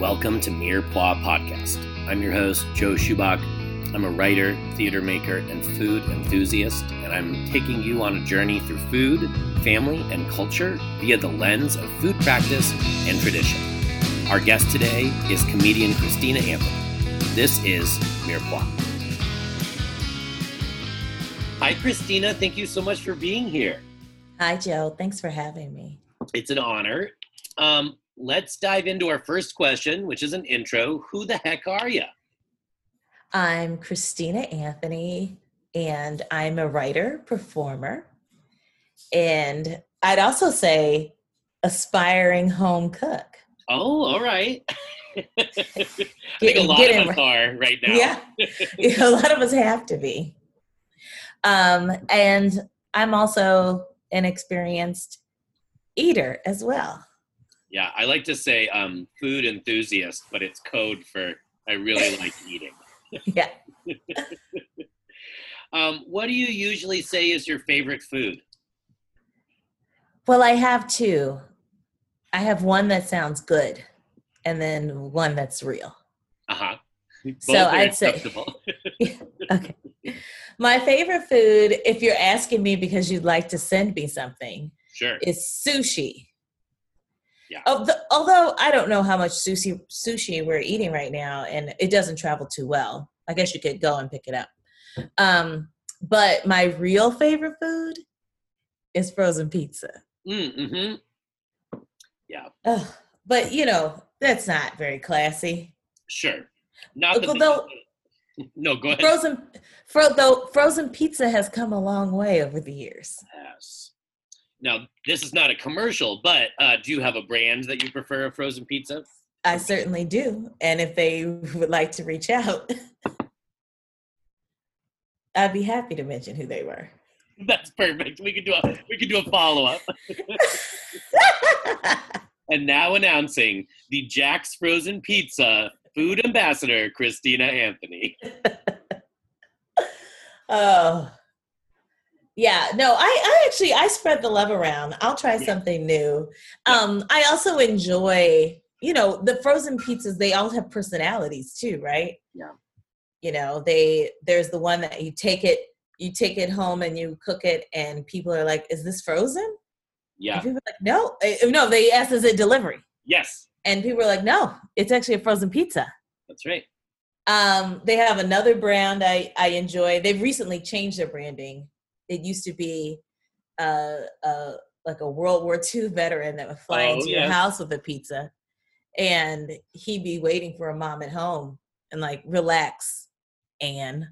Welcome to Mirepoix Podcast. I'm your host, Joe Schupbach. I'm a writer, theater maker, and food enthusiast, and I'm taking you on a journey through food, family, and culture via the lens of food practice and tradition. Our guest today is comedian Christina Anthony. This is Mirepoix. Hi, Christina. Thank you so much for being here. Hi, Joe. Thanks for having me. It's an honor. Um, let's dive into our first question, which is an intro. Who the heck are you? I'm Christina Anthony, and I'm a writer, performer, and I'd also say aspiring home cook. Oh, all right. I think a lot of in- us are right now. Yeah, a lot of us have to be. Um, and I'm also an experienced eater as well. Yeah, I like to say um, food enthusiast, but it's code for I really like eating. Yeah. Um, what do you usually say is your favorite food? Well, I have two. I have one that sounds good, and then one that's real. Uh huh. So I'd say- Okay. My favorite food, if you're asking me because you'd like to send me something, sure. is sushi. Yeah. The, although I don't know how much sushi sushi we're eating right now, and it doesn't travel too well. I guess you could go and pick it up. Um, but my real favorite food is frozen pizza. Mm-hmm. Ugh, but you know that's not very classy. Sure. Not Although- no, go ahead. Frozen, fro- though frozen pizza has come a long way over the years. Yes. Now, this is not a commercial, but uh, do you have a brand that you prefer of frozen pizza? I certainly do. And if they would like to reach out, I'd be happy to mention who they were. That's perfect. We could do a we could do a follow up. And now announcing the Jack's Frozen Pizza food ambassador, Christina Anthony. oh. Yeah, no, I, I actually I spread the love around. I'll try Yeah. something new. Yeah. Um, I also enjoy, you know, the frozen pizzas, they all have personalities too, right? Yeah. You know, they there's the one that you take it, you take it home and you cook it, and people are like, Is this frozen? And Yeah. people are like, No. Eh, No, they ask, is it delivery? Yes, and people are like no it's actually a frozen pizza that's right. um they have another brand i i enjoy they've recently changed their branding it used to be uh uh like a world war ii veteran that would fly Oh, into your house with a pizza and he'd be waiting for a mom at home and like relax and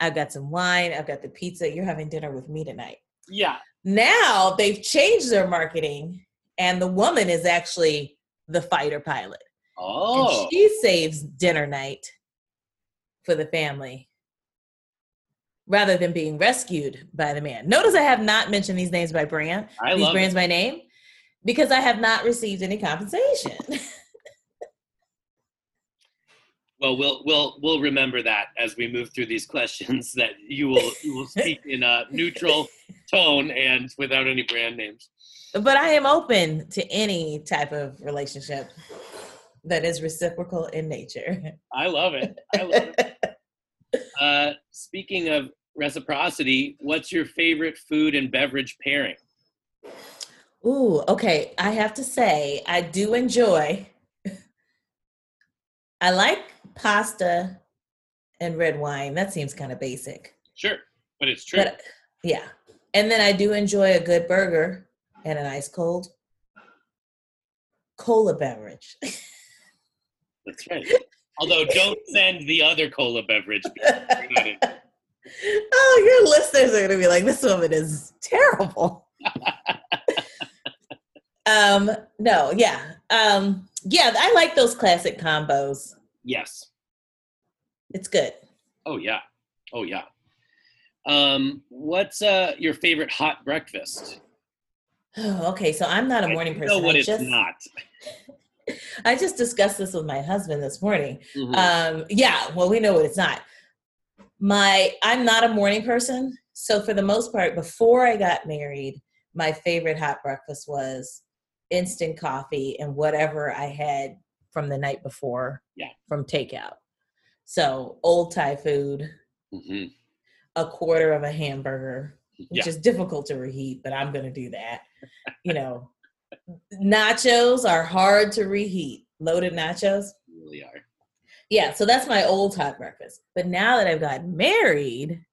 i've got some wine i've got the pizza you're having dinner with me tonight. Yeah. now they've changed their marketing and the woman is actually the fighter pilot. Oh. and she saves dinner night for the family rather than being rescued by the man. Notice I have not mentioned these names by brand, I these brands it. by name, because I have not received any compensation. Well, we'll we'll we'll remember that as we move through these questions that you will you will speak in a neutral tone and without any brand names. but I am open to any type of relationship that is reciprocal in nature. I love it. I love it. Uh, speaking of reciprocity, what's your favorite food and beverage pairing? Ooh, okay. I have to say, I do enjoy. I like pasta and red wine. That seems kind of basic. Sure, but it's true. But yeah. And then I do enjoy a good burger and an ice cold cola beverage. That's right. Although, don't send the other cola beverage. because we're not in- oh, your listeners are gonna be like, this woman is terrible. um, no, yeah. Um, yeah, I like those classic combos. Yes. It's good. Oh yeah. Oh yeah. Um, what's uh your favorite hot breakfast? Oh, okay, so I'm not a morning I person. know what I it's just not. I just discussed this with my husband this morning. Mhm. Um, yeah, well, we know what it's not. My I'm not a morning person, so for the most part, before I got married, my favorite hot breakfast was instant coffee and whatever I had from the night before. Yeah. From takeout. So old Thai food, hmm a quarter of a hamburger, which Yeah. is difficult to reheat, but I'm gonna do that. you know, nachos are hard to reheat. Loaded nachos. Really are. Yeah, so that's my old hot breakfast. But now that I've gotten married,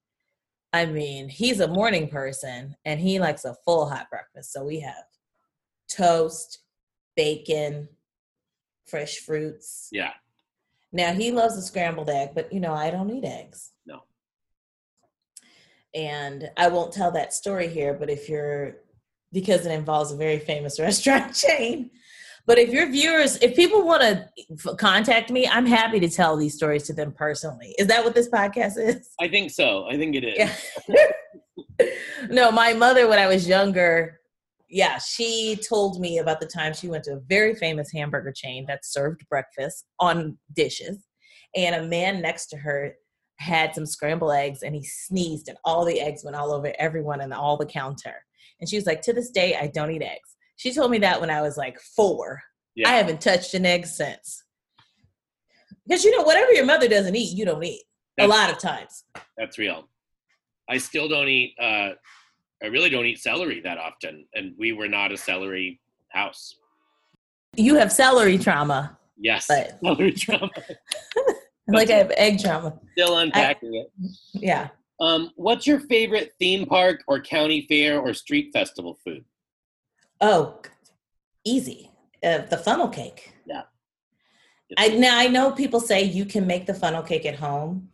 I mean, he's a morning person and he likes a full hot breakfast. So we have toast, bacon, fresh fruits. Yeah. Now he loves a scrambled egg, but you know, I don't eat eggs. No. And I won't tell that story here, but if you're because it involves a very famous restaurant chain. But if your viewers, if people want to f- contact me, I'm happy to tell these stories to them personally. Is that what this podcast is? I think so. I think it is. Yeah. no, my mother, when I was younger, yeah, she told me about the time she went to a very famous hamburger chain that served breakfast on dishes. And a man next to her had some scrambled eggs and he sneezed, and all the eggs went all over everyone and all the counter. And she was like, To this day, I don't eat eggs. She told me that when I was like four. Yeah. I haven't touched an egg since. Because you know, whatever your mother doesn't eat, you don't eat a lot of times. That's real. I still don't eat. Uh, I really don't eat celery that often, and we were not a celery house. You have celery trauma. Yes, But- celery trauma. like I have egg trauma. Still unpacking it. Yeah. Um, what's your favorite theme park or county fair or street festival food? Oh, easy. Uh, the funnel cake. Yeah. I now I know people say you can make the funnel cake at home,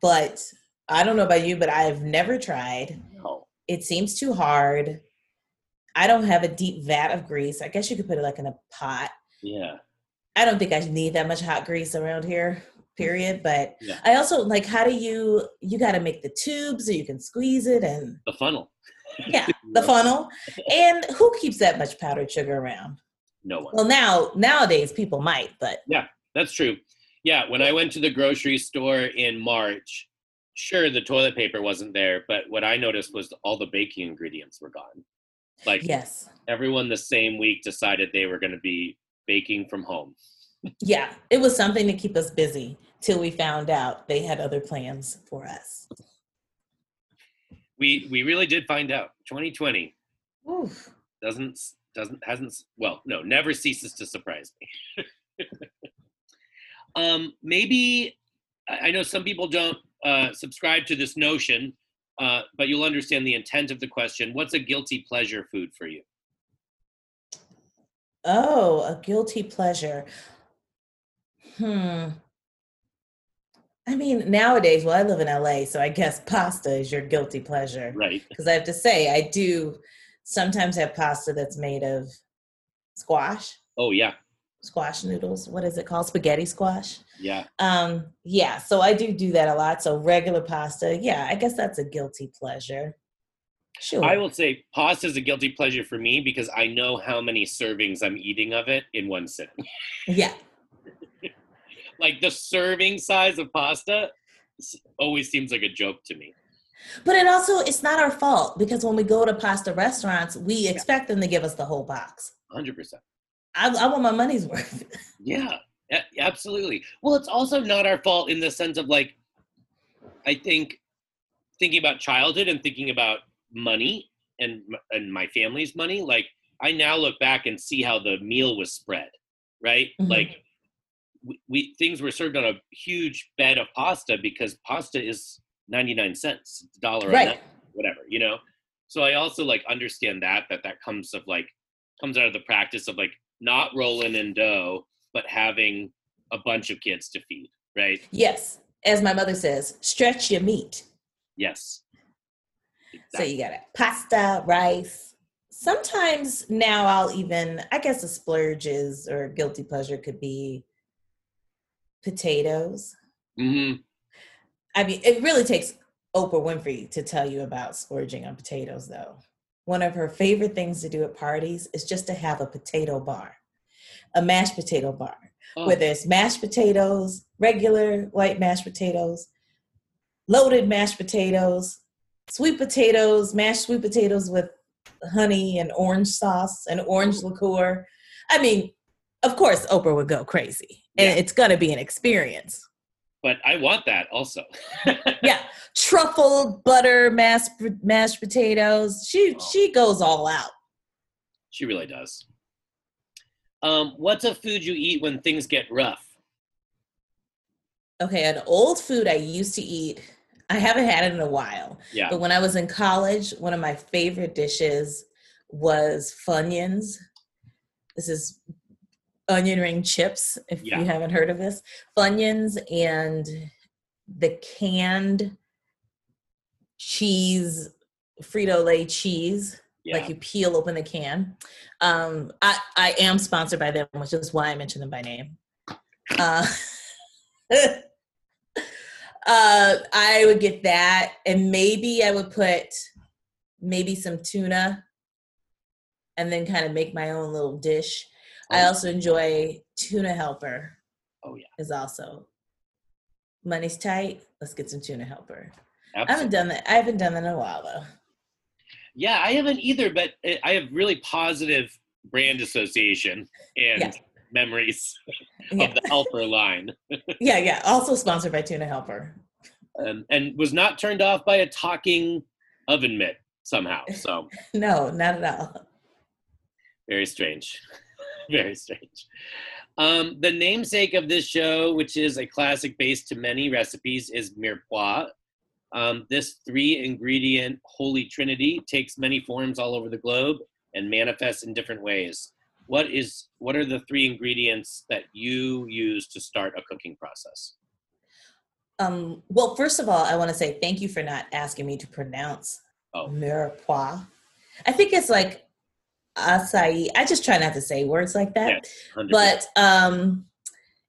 but I don't know about you, but I've never tried. No. It seems too hard. I don't have a deep vat of grease. I guess you could put it like in a pot. Yeah. I don't think I need that much hot grease around here, period. But Yeah. I also like how do you you gotta make the tube so you can squeeze it and The funnel. yeah, the funnel. And who keeps that much powdered sugar around? No one. Well, now nowadays people might, but Yeah, That's true. Yeah, when I went to the grocery store in March, sure the toilet paper wasn't there, but what I noticed was all the baking ingredients were gone. Like yes, everyone the same week decided they were going to be baking from home. yeah, it was something to keep us busy till we found out they had other plans for us. We we really did find out. 2020 Oof. doesn't doesn't hasn't well no never ceases to surprise me. um, maybe I know some people don't uh, subscribe to this notion, uh, but you'll understand the intent of the question. What's a guilty pleasure food for you? Oh, a guilty pleasure. Hmm. I mean, nowadays, well, I live in LA, so I guess pasta is your guilty pleasure. Right. Because I have to say, I do sometimes have pasta that's made of squash, Oh yeah, squash noodles. What is it called? Spaghetti squash. yeah. Um, yeah, so I do do that a lot. So regular pasta, yeah, I guess that's a guilty pleasure. Sure. I will say pasta is a guilty pleasure for me because I know how many servings I'm eating of it in one sitting. yeah, like the serving size of pasta always seems like a joke to me. but it also it's not our fault because when we go to pasta restaurants, we expect them to give us the whole box. 100%. I, I want my money's worth. Yeah, absolutely. Well, it's also not our fault in the sense of like, I think thinking about childhood and thinking about money and and my family's money. Like, I now look back and see how the meal was spread, right? Mhm. Like, we, we things were served on a huge bed of pasta because pasta is ninety nine cents, it's a dollar right. whatever, you know. So I also like understand that that that comes of like comes out of the practice of like not rolling in dough, but having a bunch of kids to feed, right? Yes. As my mother says, stretch your meat. Yes. So you got it. Pasta, rice. Sometimes now I'll even, I guess a splurge is or guilty pleasure could be potatoes. hmm I mean, it really takes Oprah Winfrey to tell you about splurging on potatoes, though. One of her favorite things to do at parties is just to have a potato bar, a mashed potato bar, Oh, where there's mashed potatoes, regular white mashed potatoes, loaded mashed potatoes, sweet potatoes, mashed sweet potatoes with honey and orange sauce and orange liqueur. I mean, of course Oprah would go crazy. And Yeah. it's gonna be an experience. But I want that also. Yeah. Truffle butter mashed mashed potatoes. She Oh. she goes all out. she really does. Um, what's a food you eat when things get rough? Okay, an old food I used to eat. I haven't had it in a while. Yeah. But when I was in college, one of my favorite dishes was Funyuns. This is onion ring chips, if Yeah. you haven't heard of this. Funyuns and the canned cheese, Frito Lay cheese. Yeah. Like you peel open the can. Um, I, I am sponsored by them, which is why I mention them by name. Uh, uh, I would get that, and maybe I would put maybe some tuna, and then kind of make my own little dish. I Oh. also enjoy tuna helper. Oh, yeah. is also money's tight. Let's get some tuna helper. I haven't done that. I haven't done that in a while though. Yeah, I haven't either, but I- have really positive brand association and Yeah. memories Yeah, of the helper line. yeah, yeah. Also sponsored by Tuna Helper. Um, and was not turned off by a talking oven mitt somehow. So No, not at all. very strange. very strange. Um, the namesake of this show, which is a classic base to many recipes, is mirepoix. Um, this three ingredient holy trinity takes many forms all over the globe and manifests in different ways. What is what are the three ingredients that you use to start a cooking process? Um, well, first of all, I want to say thank you for not asking me to pronounce Oh. mirepoix. I think it's like acai. I just try not to say words like that. 100%. But um,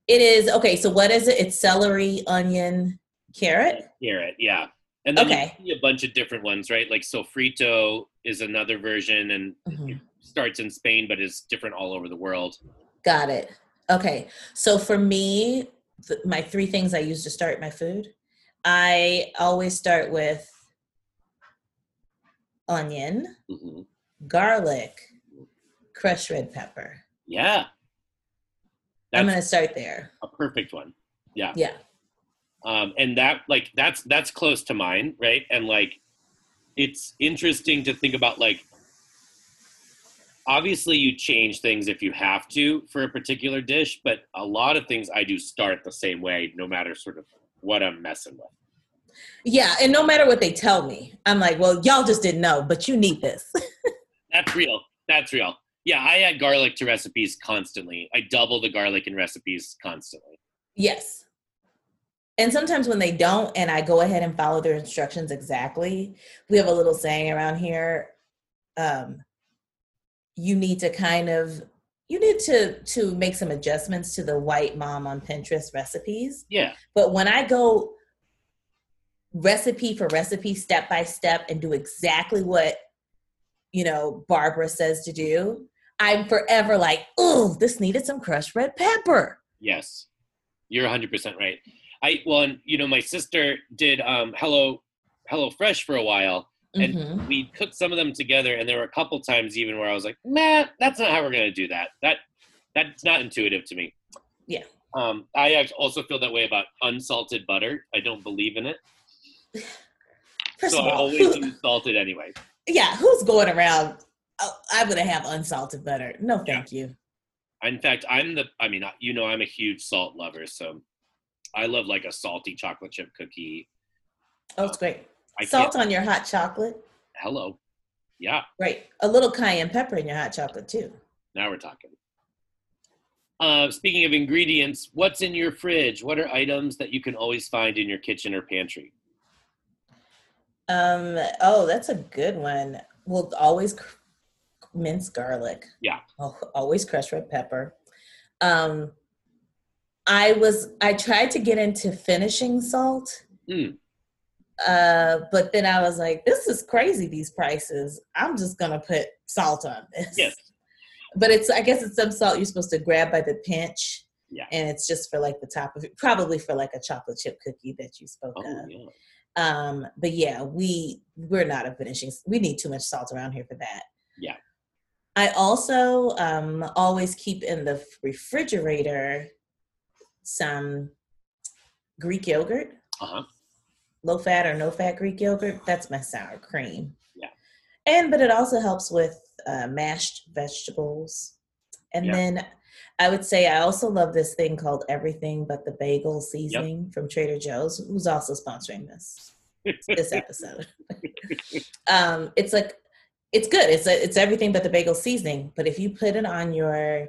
it is okay. So what is it? It's celery, onion, carrot. Carrot, yeah. And then Okay. a bunch of different ones, right? Like sofrito is another version and Mhm. it starts in Spain but is different all over the world. Got it. Okay. So for me, th- my three things I use to start my food, I always start with onion, hmm garlic, crushed red pepper. Yeah. I'm going to start there. a perfect one. Yeah. Yeah. Um, and that like that's that's close to mine, right? And like it's interesting to think about like obviously you change things if you have to for a particular dish, but a lot of things I do start the same way no matter sort of what I'm messing with. Yeah. And no matter what they tell me, I'm like, well, y'all just didn't know, but you need this. That's real. That's real. Yeah, I add garlic to recipes constantly. I double the garlic in recipes constantly. yes. And sometimes when they don't, and I go ahead and follow their instructions exactly, we have a little saying around here. Um, you need to kind of you need to to make some adjustments to the white mom on Pinterest recipes. Yeah. But when I go recipe for recipe, step by step, and do exactly what you know Barbara says to do, I'm forever like, oh, this needed some crushed red pepper. Yes. You're 100% right. I well, and you know, my sister did um Hello Hello Fresh for a while and Mhm. we cooked some of them together and there were a couple times even where I was like, "Nah, that's not how we're going to do that." That that's not intuitive to me. Yeah. Um I also feel that way about unsalted butter. I don't believe in it. First so of I always use salted anyway. yeah, who's going around? Oh, I'm gonna have unsalted butter. No, thank you. In fact, I'm the. I mean, you know, I'm a huge salt lover, so I love like a salty chocolate chip cookie. Oh, it's great. I Salt on your hot chocolate. Hello. Yeah. Right. A little cayenne pepper in your hot chocolate too. Now we're talking. Uh, speaking of ingredients, what's in your fridge? What are items that you can always find in your kitchen or pantry? Um. Oh, that's a good one. Well, always minced garlic. Yeah. Oh, always crushed red pepper. Um. I was. I tried to get into finishing salt. Mm. Uh, but then I was like, this is crazy. These prices. I'm just gonna put salt on this. Yes. But it's. I guess it's some salt you're supposed to grab by the pinch. Yeah. And it's just for like the top of it, probably for like a chocolate chip cookie that you spoke Oh, of. yeah. Um, but yeah, we we're not a finishing. We need too much salt around here for that. Yeah. I also um, always keep in the refrigerator some Greek yogurt, Uh-huh. low fat or no fat Greek yogurt. That's my sour cream. Yeah. And but it also helps with uh, mashed vegetables. And Yeah. then I would say I also love this thing called Everything But the Bagel seasoning from Trader Joe's, who's also sponsoring this this episode. um, it's like it's good. It's it's everything but the bagel seasoning. But if you put it on your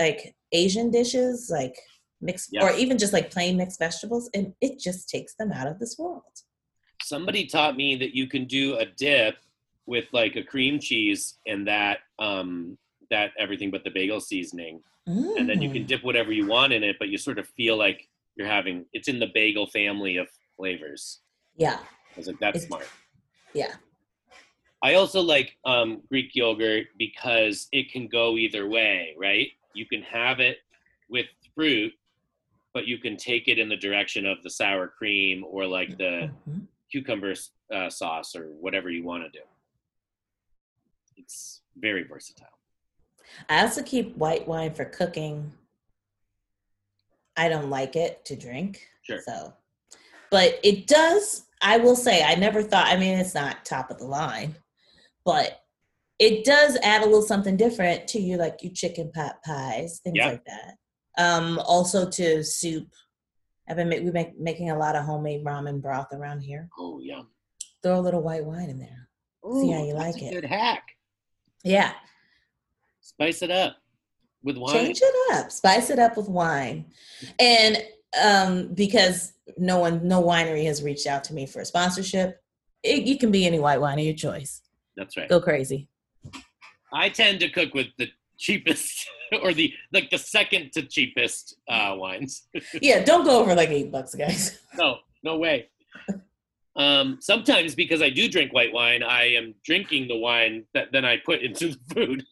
like Asian dishes, like mixed Yeah. or even just like plain mixed vegetables, and it just takes them out of this world. Somebody taught me that you can do a dip with like a cream cheese and that um that everything but the bagel seasoning. And then you can Mm. dip whatever you want in it, but you sort of feel like you're having it's in the bagel family of flavors. yeah, I was like, that's It's- smart. yeah, I also like um, Greek yogurt because it can go either way, right? You can have it with fruit, but you can take it in the direction of the sour cream or like the Mhm. cucumber uh, sauce or whatever you want to do. It's very versatile. I also keep white wine for cooking. I don't like it to drink. Sure. So, but it does, I will say, I never thought, I mean, it's not top of the line, but it does add a little something different to you, like your chicken pot pies, things Yeah. like that. Um, also to soup. I've been we make making a lot of homemade ramen broth around here. Oh, yum. Throw a little white wine in there. See how you that's like a it. Good hack. Yeah. Spice it up with wine. change it up spice it up with wine and um because no one no winery has reached out to me for a sponsorship it, you can be any white wine of your choice That's right. go crazy I tend to cook with the cheapest or the like the second to cheapest uh, wines. yeah don't go over like eight bucks guys No, no way. Um, sometimes because I do drink white wine, I am drinking the wine that then I put into the food.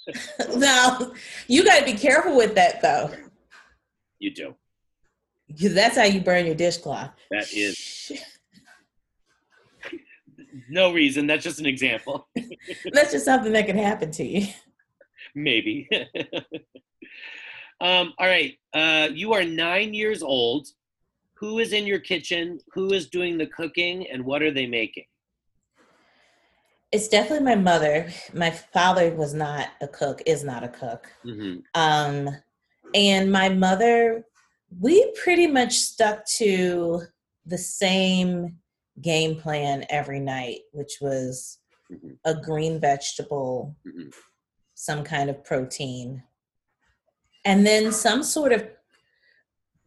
now you got to be careful with that though You do. that's how you burn your dishcloth That is no reason. That's just an example. that's just something that can happen to you Maybe. um, all right. Uh, you are nine years old. Who is in your kitchen? Who is doing the cooking? And what are they making? it's definitely my mother my father was not a cook is not a cook hmm Um, and my mother, we pretty much stuck to the same game plan every night, which was Mhm. a green vegetable, Mhm. some kind of protein, and then some sort of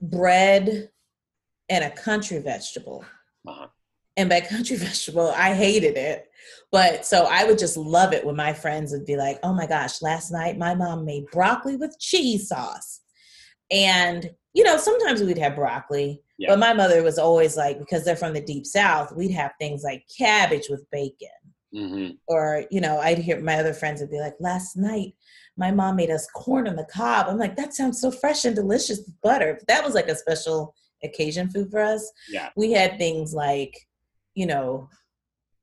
bread and a country vegetable. Uh-huh. And by country vegetable, I hated it. But so I would just love it when my friends would be like, oh my gosh, last night my mom made broccoli with cheese sauce. And, you know, sometimes we'd have broccoli, Yeah. but my mother was always like, because they're from the deep south, we'd have things like cabbage with bacon. hmm Or, you know, I'd hear my other friends would be like, last night my mom made us corn on the cob. I'm like, that sounds so fresh and delicious with butter. But that was like a special occasion food for us Yeah. we had things like, you know,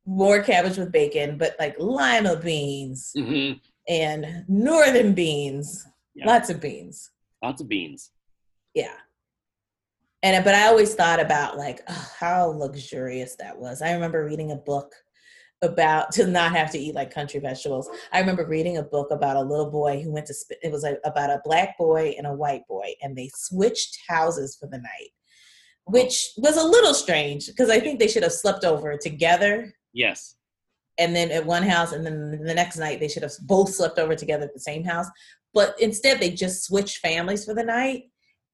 more cabbage with bacon, but like lima beans hmm and northern beans, Yeah. lots of beans. Lots of beans. Yeah. And but I always thought about like oh, how luxurious that was. I remember reading a book about to not have to eat like country vegetables. I remember reading a book about a little boy who went to sp- it was like about a black boy and a white boy and they switched houses for the night. Oh. Which was a little strange because I think they should have slept over together Yes. and then at one house and then the next night they should have both slept over together at the same house but instead they just switched families for the night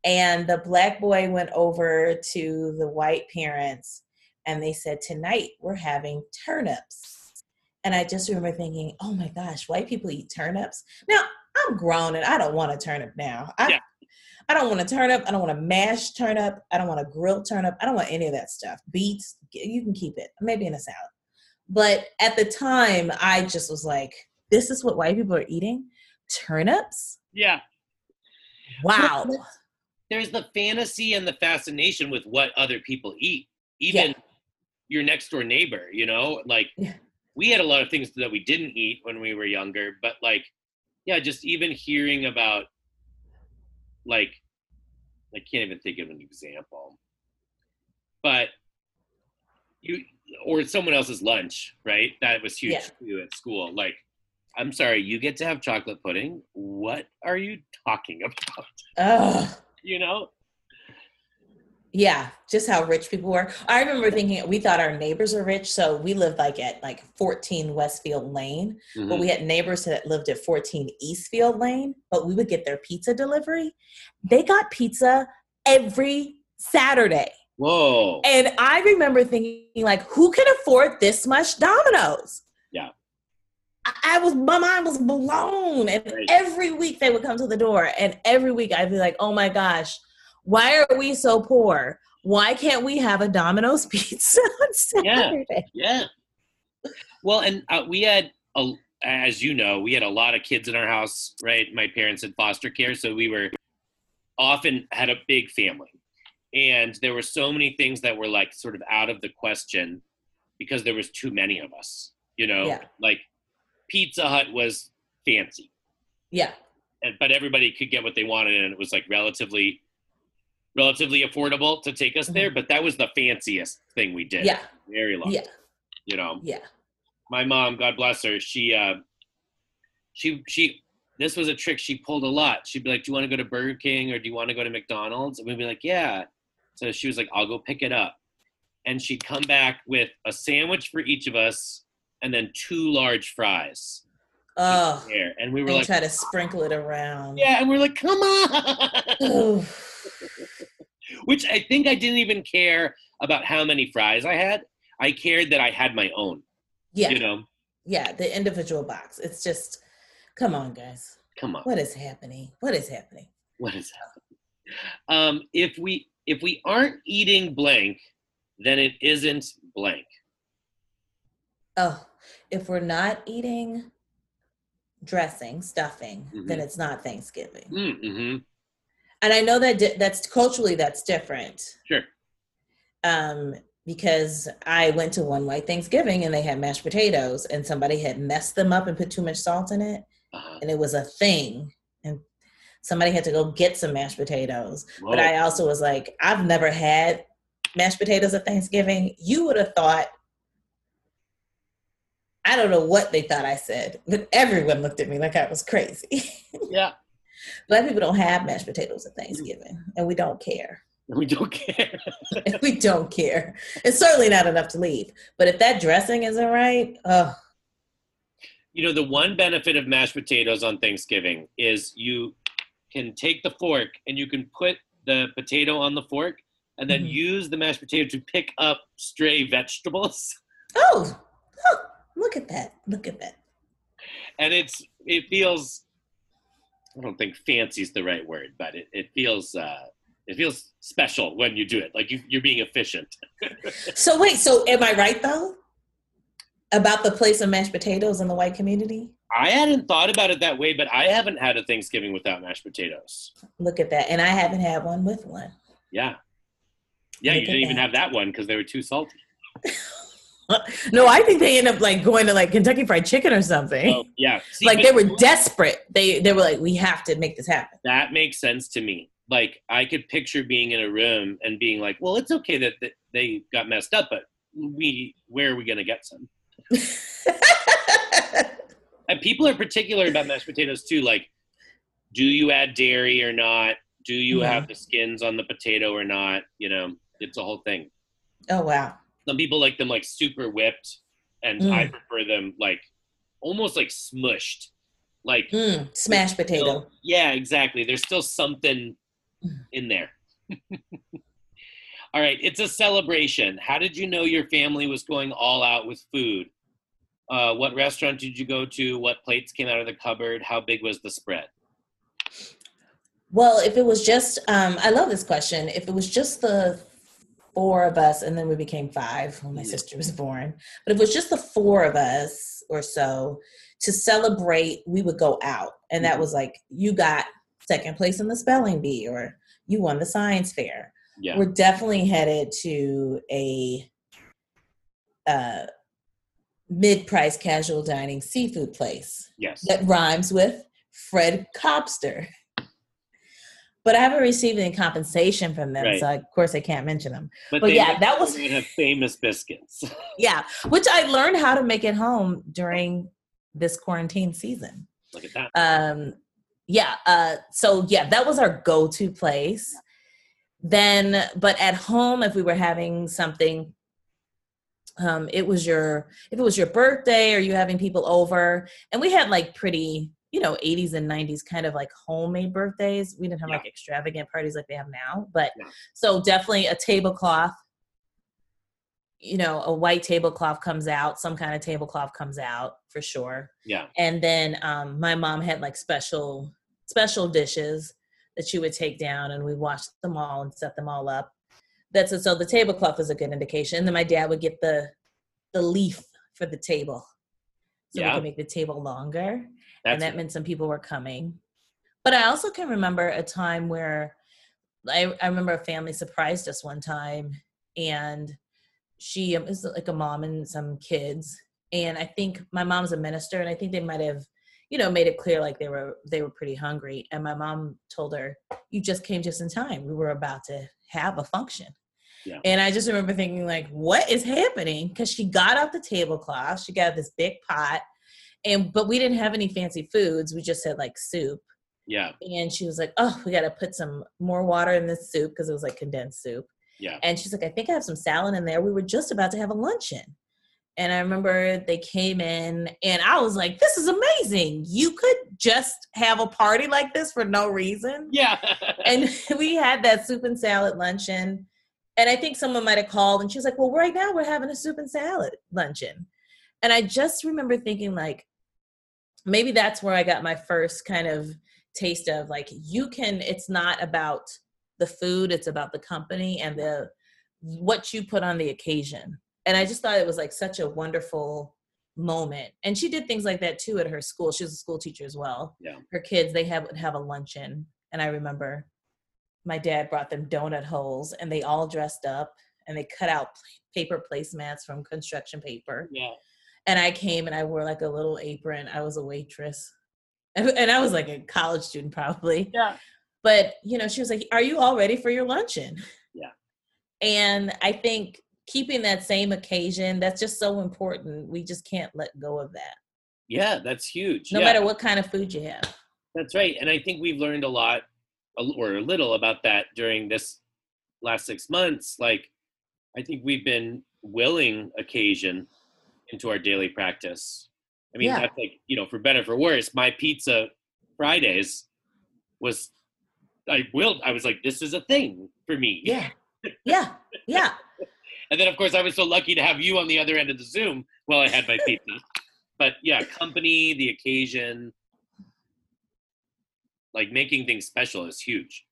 and the black boy went over to the white parents and they said tonight we're having turnips and i just remember thinking oh my gosh white people eat turnips now i'm grown and i don't want a turnip now i, Yeah. I don't want a turnip i don't want a mashed turnip i don't want a grilled turnip i don't want any of that stuff beets you can keep it maybe in a salad but at the time, I just was like, this is what white people are eating? Turnips? Yeah. Wow. There's the fantasy and the fascination with what other people eat. Even Yeah. your next door neighbor, you know, like Yeah. we had a lot of things that we didn't eat when we were younger, but like yeah, just even hearing about like I can't even think of an example. But you or someone else's lunch, right? That was huge Yeah. at school. Like, I'm sorry, you get to have chocolate pudding. What are you talking about? Ugh. You know? Yeah, just how rich people were. I remember thinking we thought our neighbors were rich, so we lived like at like 14 Westfield Lane, but Mhm. we had neighbors that lived at 14 Eastfield Lane, but we would get their pizza delivery. They got pizza every Saturday. Whoa. And I remember thinking, like, who can afford this much Domino's? I, was, my mind was blown. And Right. every week they would come to the door, and every week I'd be like, oh my gosh, why are we so poor? Why can't we have a Domino's pizza on Yeah. Yeah. Well, and uh, we had, a, as you know, we had a lot of kids in our house, right? My parents had foster care, so we were often had a big family. And there were so many things that were like sort of out of the question because there was too many of us, you know? Yeah. Like Pizza Hut was fancy, Yeah. and, but everybody could get what they wanted and it was like relatively relatively affordable to take us there, but that was the fanciest thing we did. Mm-hmm. Yeah. Very long. Yeah. You know Yeah. my mom, God bless her, she uh she she this was a trick she pulled a lot. She'd be like, Do you want to go to Burger King or do you want to go to McDonald's? And we'd be like, Yeah. So she was like, I'll go pick it up. And she'd come back with a sandwich for each of us and then two large fries. Oh, There. And we were and like, try to sprinkle it around. Yeah, and we're like, come on. Which I think I didn't even care about how many fries I had. I cared that I had my own. Yeah. You know? Yeah. The individual box. It's just, come on, guys. Come on. What is happening? What is happening? what is happening um if we if we aren't eating blank then it isn't blank Oh, if we're not eating dressing, stuffing, then Mhm. it's not Thanksgiving. mm-hmm. And I know that di- that's culturally that's different. sure Um, because I went to one white Thanksgiving and they had mashed potatoes and somebody had messed them up and put too much salt in it uh, and it was a thing and somebody had to go get some mashed potatoes. whoa. But I also was like, I've never had mashed potatoes at Thanksgiving. You would have thought, I don't know what they thought I said, but everyone looked at me like I was crazy. yeah Black people don't have mashed potatoes at Thanksgiving, and we don't care. we don't care we don't care. It's certainly not enough to leave. But if that dressing isn't right, oh, you know the one benefit of mashed potatoes on thanksgiving is you can take the fork and you can put the potato on the fork and then Mhm. use the mashed potato to pick up stray vegetables oh, oh, look at that. Look at that. and it's it feels i don't think fancy is the right word but it, it feels uh it feels special when you do it like you, you're being efficient So wait, so am I right though? About the place of mashed potatoes in the white community? i hadn't thought about it that way but i haven't had a thanksgiving without mashed potatoes Look at that. And I haven't had one with one. yeah yeah Look you didn't even that. have that one because they were too salty No, I think they end up like going to like Kentucky Fried Chicken or something. oh yeah See, like they were desperate. They they were like, we have to make this happen. that makes sense to me like i could picture being in a room and being like well it's okay that they got messed up but we where are we going to get some and people are particular about mashed potatoes too like do you add dairy or not do you Yeah. have the skins on the potato or not you know it's a whole thing oh wow. Some people like them like super whipped and i Mm. prefer them like almost like smushed like Mm, smashed potato. still- yeah exactly there's still something Mm. in there all right it's a celebration how did you know your family was going all out with food uh, what restaurant did you go to what plates came out of the cupboard how big was the spread Well, if it was just, um, I love this question. If it was just the four of us, and then we became five when my sister was born, but if it was just the four of us or so to celebrate, we would go out. And that Mhm. was like, you got second place in the spelling bee, or you won the science fair. yeah We're definitely headed to a uh, mid price casual dining seafood place yes that rhymes with Fred Cobster. But I haven't received any compensation from them, Right. so of course I can't mention them. But, But yeah, that was- have famous biscuits. Yeah, which I learned how to make at home during this quarantine season. Look at that. um yeah uh so yeah that was our go-to place then but at home if we were having something um it was your if it was your birthday or you having people over and we had like pretty you know 80s and 90s kind of like homemade birthdays we didn't have like extravagant parties like they have now but Yeah. so definitely a tablecloth you know a white tablecloth comes out some kind of tablecloth comes out for sure Yeah. and then um, my mom had like special special dishes that she would take down and we washed them all and set them all up that's it so the tablecloth is a good indication and then my dad would get the the leaf for the table so Yeah. we could make the table longer That's and that meant some people were coming. But i also can remember a time where i, I remember a family surprised us one time and she is like a mom and some kids and i think my mom's a minister and i think they might have you know made it clear like they were they were pretty hungry and my mom told her you just came just in time. We were about to have a function. Yeah. and i just remember thinking like what is happening? Because she got out the tablecloth she got this big pot and but we didn't have any fancy foods we just had like soup yeah. and she was like oh we got to put some more water in this soup because it was like condensed soup Yeah. and she's like, I think I have some salad in there. We were just about to have a luncheon. And I remember they came in, and I was like, this is amazing. You could just have a party like this for no reason. Yeah. And we had that soup and salad luncheon. And I think someone might have called, and she was like, well, right now we're having a soup and salad luncheon. And I just remember thinking, like, maybe that's where I got my first kind of taste of like, you can, it's not about the food, it's about the company and the, what you put on the occasion. And I just thought it was like such a wonderful moment. And she did things like that too at her school. She was a school teacher as well. Yeah. Her kids, they have would have a luncheon. And I remember my dad brought them donut holes and they all dressed up and they cut out paper placemats from construction paper. yeah. And I came and I wore like a little apron. I was a waitress. And and I was like a college student probably. Yeah. But, you know, she was like, Are you all ready for your luncheon? Yeah. And I think keeping that same occasion, that's just so important. We just can't let go of that. Yeah. That's huge. No yeah. matter what kind of food you have. That's right. And I think we've learned a lot or a little about that during this last six months. Like, I think we've been willing occasion into our daily practice. I mean, Yeah. that's like, you know, for better, for worse, my pizza Fridays was, I willed, I was like, this is a thing for me. Yeah. Yeah. Yeah. And then, of course, I was so lucky to have you on the other end of the Zoom while I had my pizza. But yeah, company, the occasion, like making things special is huge.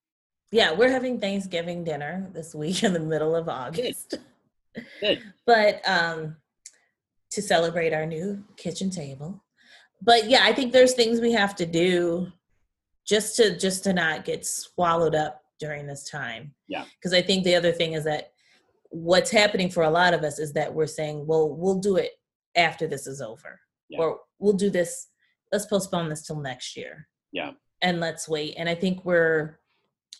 Yeah. We're having Thanksgiving dinner this week in the middle of August. Good. but um to celebrate our new kitchen table but yeah i think there's things we have to do just to just to not get swallowed up during this time Yeah. because i think the other thing is that what's happening for a lot of us is that we're saying well we'll do it after this is over Yeah. or we'll do this let's postpone this till next year Yeah. and let's wait and i think we're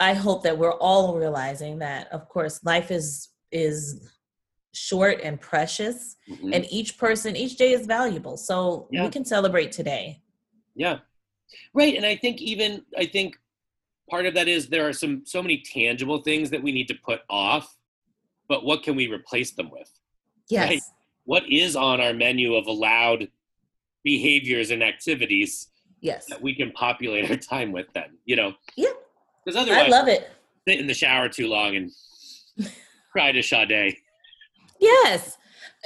i hope that we're all realizing that of course life is is short and precious Mhm. and each person each day is valuable so Yeah. we can celebrate today Yeah. Right. And I think even I think part of that is there are some so many tangible things that we need to put off, but what can we replace them with? yes Right. What is on our menu of allowed behaviors and activities yes that we can populate our time with then, you know? yeah Because otherwise i love it sit in the shower too long and cry to Sade. Yes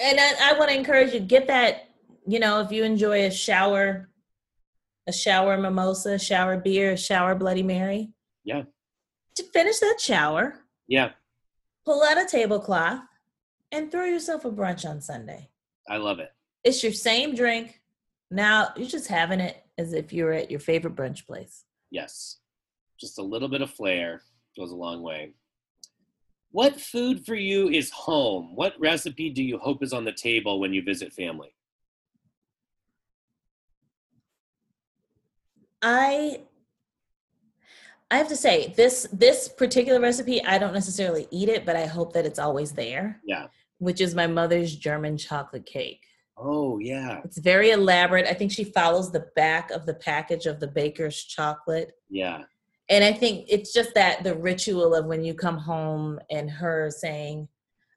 and i, I want to encourage you get that you know if you enjoy a shower a shower mimosa shower beer a shower bloody mary Yeah. to finish that shower Yeah, pull out a tablecloth and throw yourself a brunch on sunday I love it. it's your same drink now you're just having it as if you were at your favorite brunch place Yes. Just a little bit of flair goes a long way. What food for you is home? What recipe do you hope is on the table when you visit family? I I have to say this this particular recipe I don't necessarily eat it, but I hope that it's always there. Yeah. Which is my mother's German chocolate cake. Oh yeah. It's very elaborate. I think she follows the back of the package of the baker's chocolate. Yeah. And I think it's just that the ritual of when you come home and her saying,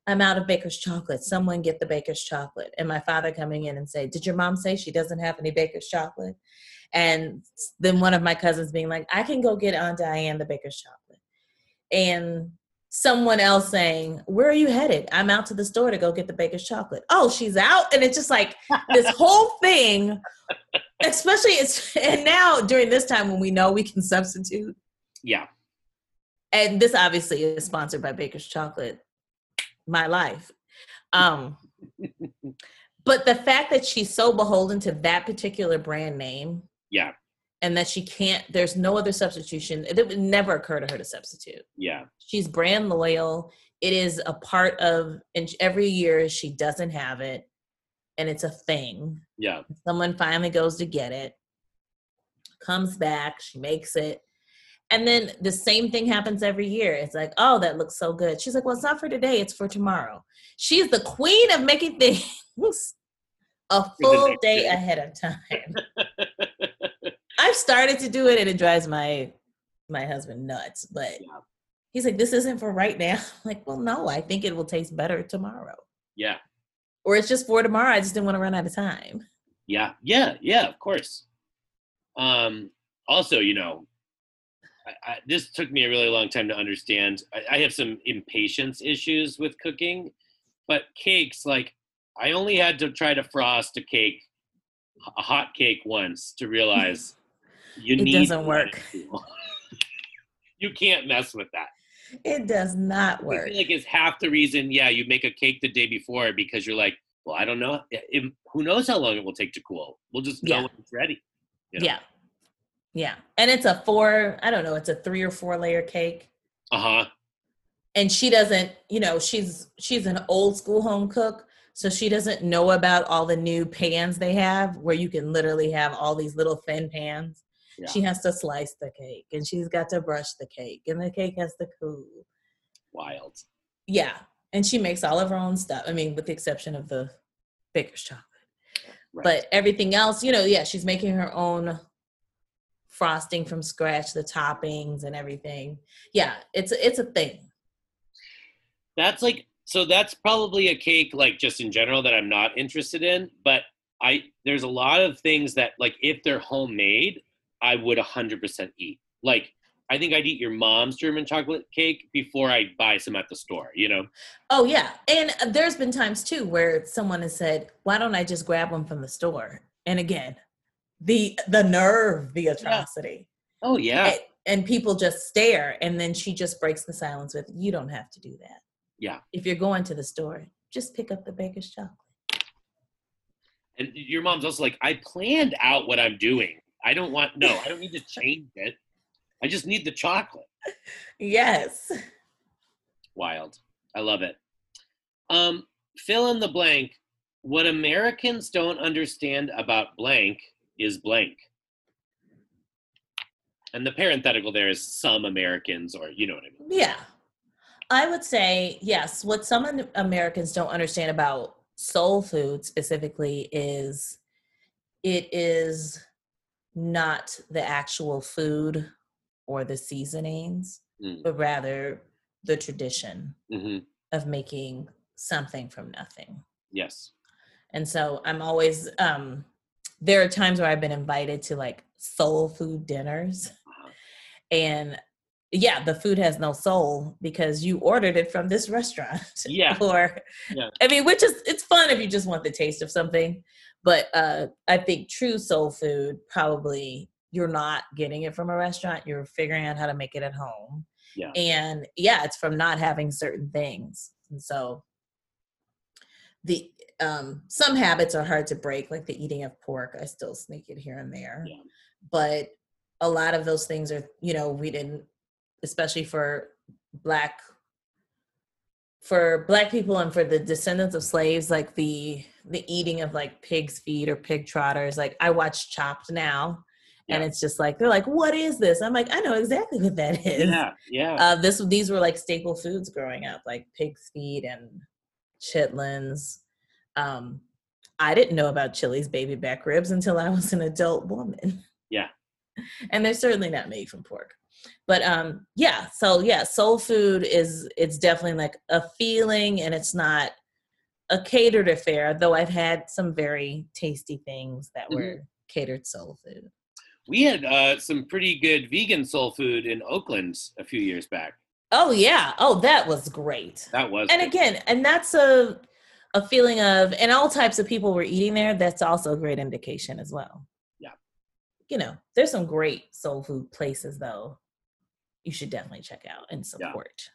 I'm out of baker's chocolate. Someone get the baker's chocolate. And my father coming in and say, Did your mom say she doesn't have any baker's chocolate? And then one of my cousins being like, I can go get Aunt Diane the baker's chocolate. And someone else saying, Where are you headed? I'm out to the store to go get the baker's chocolate. Oh, she's out. And it's just like this whole thing, especially it's, and now during this time when we know we can substitute. Yeah. And this obviously is sponsored by Baker's Chocolate my life. Um, but the fact that she's so beholden to that particular brand name, yeah, and that she can't, there's no other substitution. It would never occur to her to substitute. Yeah, she's brand loyal. It is a part of, and every year she doesn't have it, and it's a thing. Yeah, someone finally goes to get it, comes back, she makes it and then the same thing happens every year. It's like, oh, that looks so good. She's like, well, it's not for today, it's for tomorrow. She's the queen of making things a full day ahead of time. I've started to do it and it drives my my husband nuts, but yeah. he's like, this isn't for right now. I'm like, well, no, I think it will taste better tomorrow. Yeah. Or it's just for tomorrow. I just didn't want to run out of time. Yeah, yeah, yeah, of course. Um, also, you know, I, I, this took me a really long time to understand. I, I have some impatience issues with cooking, but cakes, like, I only had to try to frost a cake, a hot cake once to realize you it need. It doesn't work. you can't mess with that. It does not work. I feel like it's half the reason. Yeah, you make a cake the day before because you're like, well, I don't know. If, who knows how long it will take to cool? We'll just know yeah. when it's ready. You know? Yeah. Yeah. And it's a four, I don't know, it's a three or four layer cake. Uh-huh. And she doesn't, you know, she's she's an old school home cook, so she doesn't know about all the new pans they have where you can literally have all these little thin pans. Yeah. She has to slice the cake and she's got to brush the cake and the cake has to cool. Wild. Yeah. And she makes all of her own stuff. I mean, with the exception of the baker's chocolate. Right. But everything else, you know, yeah, she's making her own frosting from scratch, the toppings and everything. Yeah, it's it's a thing. That's like so that's probably a cake like just in general that I'm not interested in, but I there's a lot of things that like if they're homemade, I would 100% eat. Like I think I'd eat your mom's German chocolate cake before I buy some at the store, you know? Oh, yeah. And there's been times too where someone has said, why don't I just grab one from the store? And again, the the nerve, the atrocity. Yeah. Oh yeah. And, and people just stare, and then she just breaks the silence with, "You don't have to do that." Yeah. If you're going to the store, just pick up the baker's chocolate. And your mom's also like, I planned out what I'm doing. I don't want no, I don't need to change it. I just need the chocolate. Yes. Wild. I love it. Um, fill in the blank. What Americans don't understand about blank is blank. And the parenthetical there is some Americans, or you know what I mean. Yeah. I would say, yes, what some Americans don't understand about soul food specifically is it is not the actual food or the seasonings, mm. but rather the tradition mm-hmm. of making something from nothing. Yes. And so I'm always um, there are times where I've been invited to like soul food dinners. And yeah, the food has no soul because you ordered it from this restaurant. Yeah. or yeah. I mean, which is it's fun if you just want the taste of something. But uh I think true soul food probably you're not getting it from a restaurant, you're figuring out how to make it at home. Yeah. And yeah, it's from not having certain things. And so the um, some habits are hard to break, like the eating of pork. I still sneak it here and there, yeah. but a lot of those things are, you know, we didn't, especially for black, for black people and for the descendants of slaves, like the the eating of like pig's feet or pig trotters. Like I watch Chopped now, and it's just like they're like, "What is this?" I'm like, "I know exactly what that is." Yeah, yeah. Uh, this these were like staple foods growing up, like pig's feet and chitlins. Um, I didn't know about Chili's baby back ribs until I was an adult woman. Yeah. and they're certainly not made from pork. But um, yeah, so yeah, soul food is it's definitely like a feeling, and it's not a catered affair. Though I've had some very tasty things that Mhm. were catered soul food. we had uh, some pretty good vegan soul food in Oakland a few years back. Oh yeah, oh that was great. That was and good. again and that's a a feeling of and all types of people were eating there that's also a great indication as well Yeah. you know there's some great soul food places though you should definitely check out and Yeah. support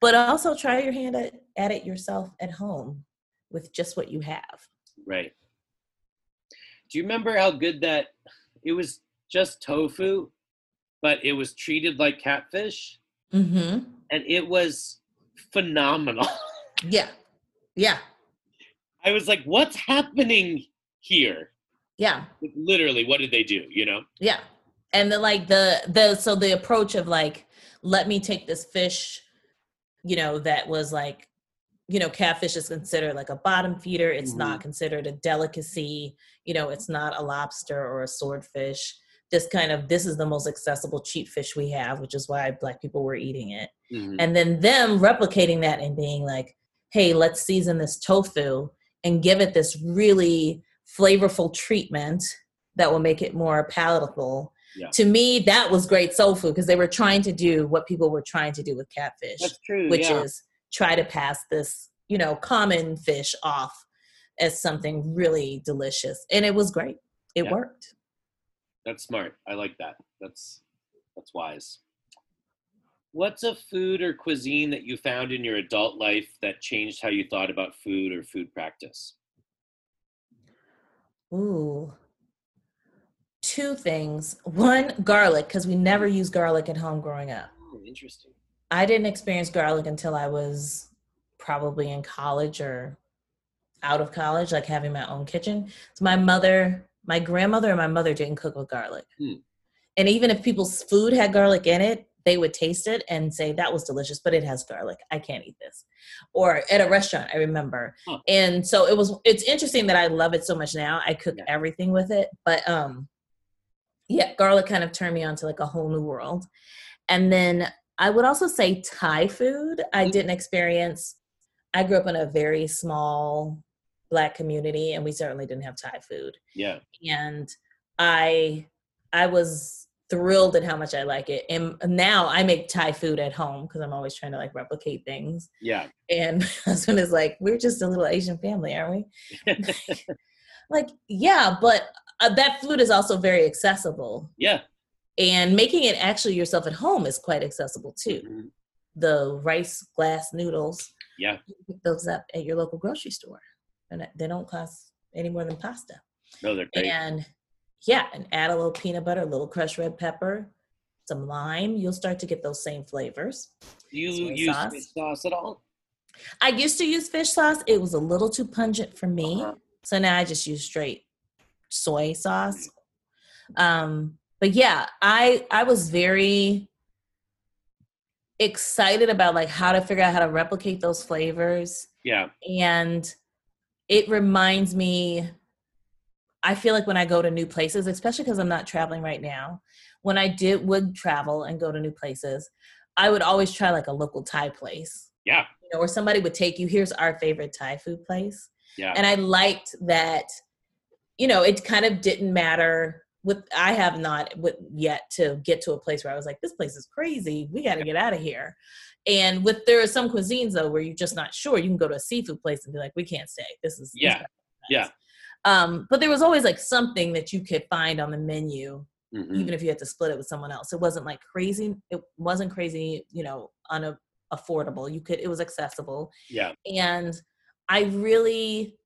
but also try your hand at, at it yourself at home with just what you have Right. Do you remember how good that it was just tofu, but it was treated like catfish mm-hmm and it was phenomenal. yeah yeah I was like, what's happening here? yeah Like, Literally, what did they do? You know? Yeah. And the like the the so the approach of like let me take this fish, you know, that was like you know, catfish is considered like a bottom feeder. It's not mm-hmm. considered a delicacy. You know, it's not a lobster or a swordfish. This kind of this is the most accessible cheap fish we have, which is why black people were eating it. Mhm. And then them replicating that and being like, hey, let's season this tofu and give it this really flavorful treatment that will make it more palatable. Yeah. To me, that was great soul food because they were trying to do what people were trying to do with catfish, true. which yeah. is try to pass this, you know, common fish off as something really delicious. And it was great. It Yeah. worked. That's smart. I like that. That's that's wise. What's a food or cuisine that you found in your adult life that changed how you thought about food or food practice? Ooh. Two things. One, garlic, because we never used garlic at home growing up. Oh, interesting. I didn't experience garlic until I was probably in college or out of college, like having my own kitchen. So my mother, my grandmother and my mother didn't cook with garlic. Hmm. And even if people's food had garlic in it, they would taste it and say that was delicious, but it has garlic. I can't eat this. Or at a restaurant, I remember. Huh. And so it was it's interesting that I love it so much now. I cook Yeah. everything with it. But um yeah, garlic kind of turned me on to like a whole new world. And then I would also say Thai food. I Mm. didn't experience. I grew up in a very small black community, and we certainly didn't have Thai food. Yeah. And I, I was thrilled at how much I like it. And now I make Thai food at home because I'm always trying to like replicate things. Yeah. And my husband is like, "We're just a little Asian family, aren't we?" like, yeah, but uh, that food is also very accessible yeah. and making it actually yourself at home is quite accessible too. Mhm. The rice glass noodles, Yeah. you pick those up at your local grocery store, and they don't cost any more than pasta. No, they're great. And yeah, and add a little peanut butter, a little crushed red pepper, some lime. You'll start to get those same flavors. Do you soy use sauce. fish sauce at all? I used to use fish sauce. It was a little too pungent for me, Uh-huh. so now I just use straight soy sauce. Um, but yeah, I I was very excited about like how to figure out how to replicate those flavors Yeah. and it reminds me i feel like when i go to new places especially because i'm not traveling right now when i did would travel and go to new places i would always try like a local thai place Yeah. you know or somebody would take you here's our favorite thai food place Yeah. and i liked that you know it kind of didn't matter with i have not with yet to get to a place where i was like this place is crazy. We got to get out of here. And with there are some cuisines though where you're just not sure. You can go to a seafood place and be like we can't stay. This is Yeah. is Yeah. um but there was always like something that you could find on the menu Mhm. even if you had to split it with someone else. It wasn't like crazy it wasn't crazy you know unaffordable affordable. You could it was accessible. Yeah. and I really,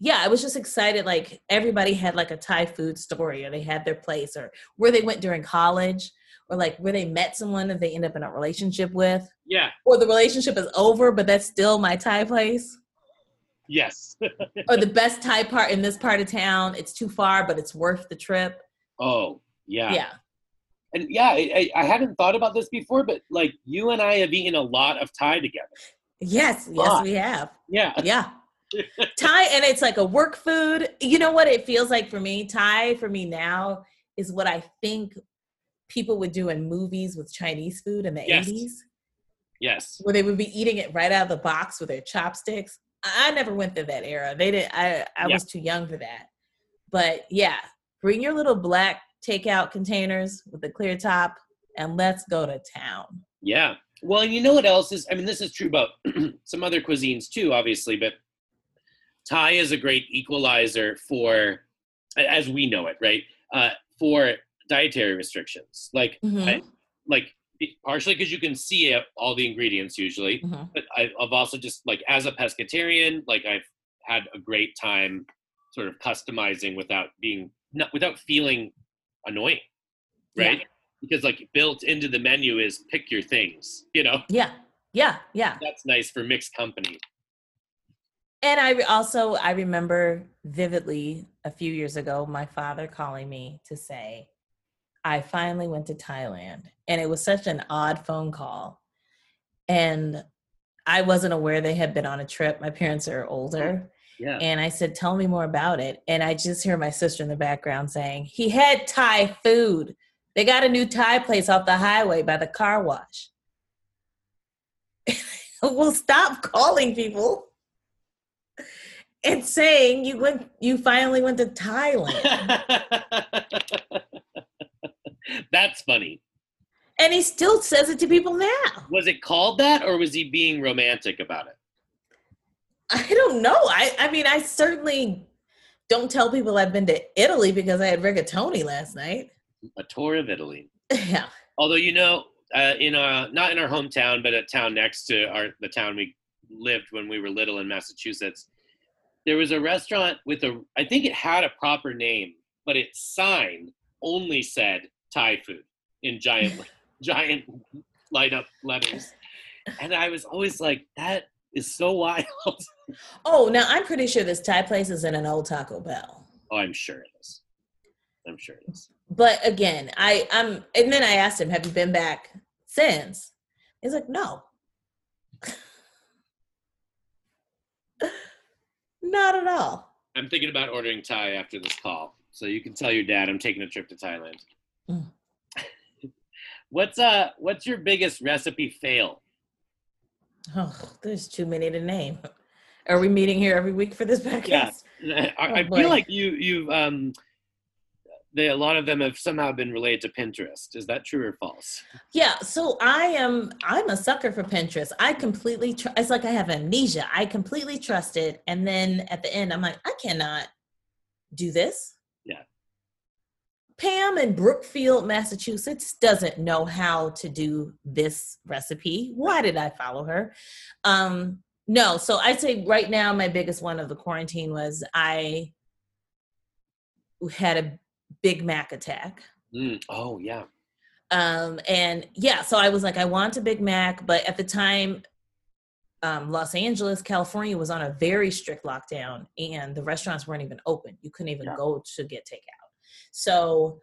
yeah, I was just excited. Like everybody had like a Thai food story, or they had their place, or where they went during college, or like where they met someone that they end up in a relationship with, Yeah. or the relationship is over, but that's still my Thai place, Yes. or the best Thai part in this part of town. It's too far, but it's worth the trip. oh, Yeah. Yeah. And yeah, I, I I hadn't thought about this before, but like you and I have eaten a lot of Thai together. Yes, yes, we have. Yeah. Yeah. Thai, and it's like a work food. You know what it feels like for me? Thai for me now is what I think people would do in movies with Chinese food in the Yes. 80s, Yes. where they would be eating it right out of the box with their chopsticks. I never went through that era. They didn't I I Yeah. was too young for that. But yeah, bring your little black takeout containers with the clear top and let's go to town. Yeah. Well, you know what else is? I mean, this is true about some other cuisines too, obviously, but Thai is a great equalizer for, as we know it, right? Uh, for dietary restrictions, like, Mhm. I- like partially because you can see it, all the ingredients usually, Mhm. but I, I've also just like as a pescatarian, like I've had a great time sort of customizing without being not without feeling annoying, right? Because like built into the menu is pick your things, you know. Yeah. Yeah. Yeah. That's nice for mixed company. And I also I remember vividly a few years ago my father calling me to say I finally went to Thailand and it was such an odd phone call and I wasn't aware they had been on a trip. My parents are older Yeah. and I said tell me more about it and I just hear my sister in the background saying he had Thai food. They got a new Thai place off the highway by the car wash. well stop calling people and saying you went you finally went to Thailand. That's funny. and he still says it to people now. Was it called that or was he being romantic about it? I don't know. I I mean I certainly don't tell people I've been to Italy because I had rigatoni last night. A tour of Italy. yeah. Although you know, uh, in our not in our hometown, but a town next to our the town we lived when we were little in Massachusetts, there was a restaurant with a I think it had a proper name, but its sign only said Thai food in giant giant light up letters, and I was always like, that is so wild. Oh, now I'm pretty sure this Thai place is in an old Taco Bell. oh, I'm sure it is. I'm sure it is. But again, I I'm and then I asked him, "Have you been back since?" He's like, "No." Not at all. I'm thinking about ordering Thai after this call, so you can tell your dad I'm taking a trip to Thailand. Mm. what's uh What's your biggest recipe fail? Oh, there's too many to name. Are we meeting here every week for this podcast? I, Oh, I feel like you you've um, they, a lot of them have somehow been related to Pinterest. Is that true or false? Yeah, so I am I'm a sucker for Pinterest. I completely tr- it's like I have amnesia. I completely trust it and then at the end I'm like I cannot do this. Yeah. Pam in Brookfield, Massachusetts doesn't know how to do this recipe. Why did I follow her? Um no, so I'd say right now my biggest one of the quarantine was I had a Big Mac attack. Mm, oh yeah, um and yeah so i was like i want a big mac but at the time um los angeles california was on a very strict lockdown and the restaurants weren't even open you couldn't even Yeah. go to get takeout so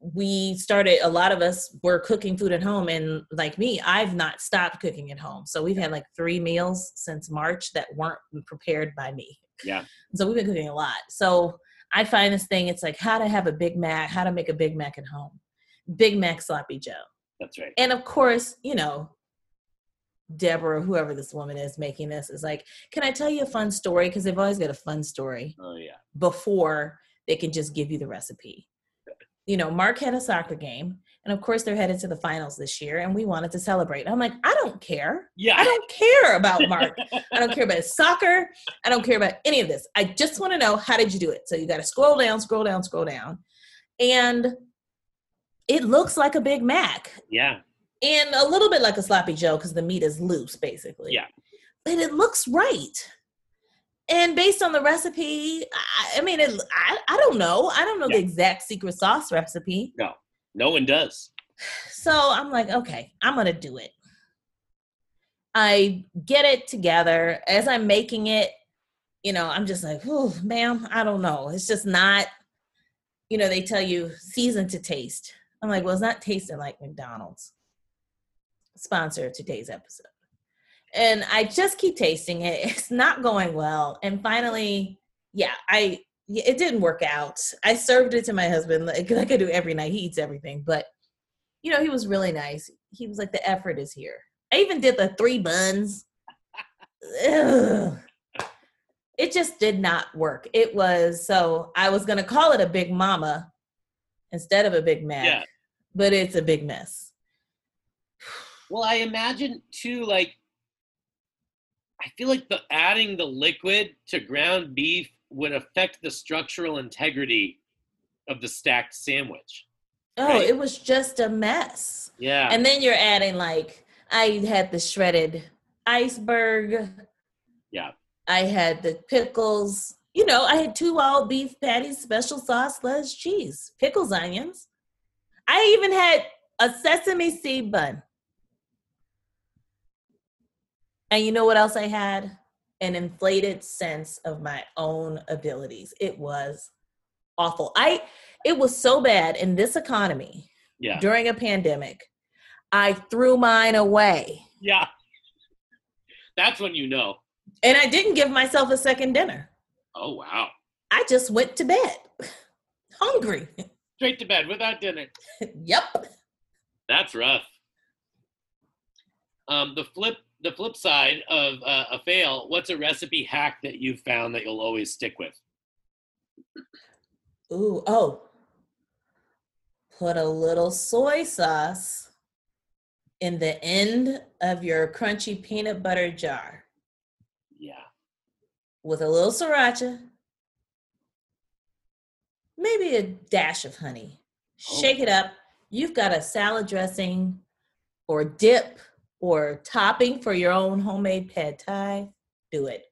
we started a lot of us were cooking food at home and like me i've not stopped cooking at home so we've had like three meals since march that weren't prepared by me yeah. so we've been cooking a lot. So I find this thing, it's like how to have a Big Mac, how to make a Big Mac at home. Big Mac Sloppy Joe. That's right. And of course, you know, Deborah, whoever this woman is making this, is like, can I tell you a fun story? Because they've always got a fun story Oh yeah. before they can just give you the recipe. You know, Mark had a soccer game, and of course they're headed to the finals this year, and we wanted to celebrate. I'm like, I don't care. Yeah. I don't care about Mark. I don't care about his soccer. I don't care about any of this. I just want to know how did you do it? So you got to scroll down, scroll down, scroll down. And it looks like a Big Mac Yeah. and a little bit like a sloppy Joe because the meat is loose, basically. Yeah. But it looks right. And based on the recipe, I, I mean, it, I, I don't know. I don't know Yeah. the exact secret sauce recipe. No one does. So I'm like, okay, I'm gonna do it. I get it together as I'm making it. You know, I'm just like, oh, ma'am, I don't know. It's just not. you know, they tell you season to taste. I'm like, well, it's not tasting like McDonald's. Sponsor of today's episode. And I just keep tasting it. It's not going well. And finally, yeah, I it didn't work out. I served it to my husband like, like I do every night. He eats everything, but you know, he was really nice. He was like, the effort is here. I even did the three buns. Ugh. It just did not work. It was so I was gonna call it a big mama instead of a big mac, Yeah. but it's a big mess. Well, I imagine too, like, I feel like the adding the liquid to ground beef would affect the structural integrity of the stacked sandwich. Oh, Right. it was just a mess. Yeah. And then you're adding like I had the shredded iceberg. Yeah. I had the pickles. You know, I had two all beef patties, special sauce, lettuce, cheese, pickles, onions. I even had a sesame seed bun. And you know what else I had? An inflated sense of my own abilities. It was awful. I it was so bad in this economy yeah. during a pandemic. I threw mine away. Yeah. That's when you know. And I didn't give myself a second dinner. Oh, wow. I just went to bed hungry. Straight to bed without dinner. yep. That's rough. Um, the flip the flip side of uh, a fail, what's a recipe hack that you've found that you'll always stick with? Ooh, oh. Put a little soy sauce in the end of your crunchy peanut butter jar Yeah. with a little sriracha, maybe a dash of honey. Oh. Shake it up. You've got a salad dressing or dip or topping for your own homemade pad thai. Do it.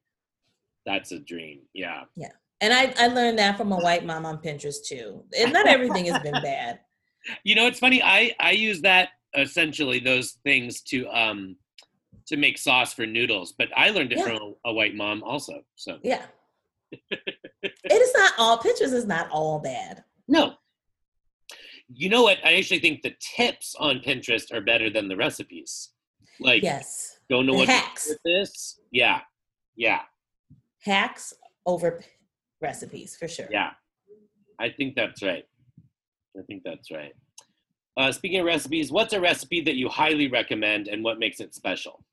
That's a dream. Yeah. Yeah. And I, I learned that from a white mom on Pinterest too. And not everything has been bad. You know, it's funny. I I use that essentially those things to um to make sauce for noodles, but I learned it Yeah. from a, a white mom also. So Yeah. it is not all Pinterest is not all bad. no. You know what? I actually think the tips on Pinterest are better than the recipes. Like, Yes. don't know The what hacks. with this. Yeah, yeah, Hacks over recipes for sure. yeah. I think that's right. I think that's right. Uh, speaking of recipes, what's a recipe that you highly recommend, and what makes it special?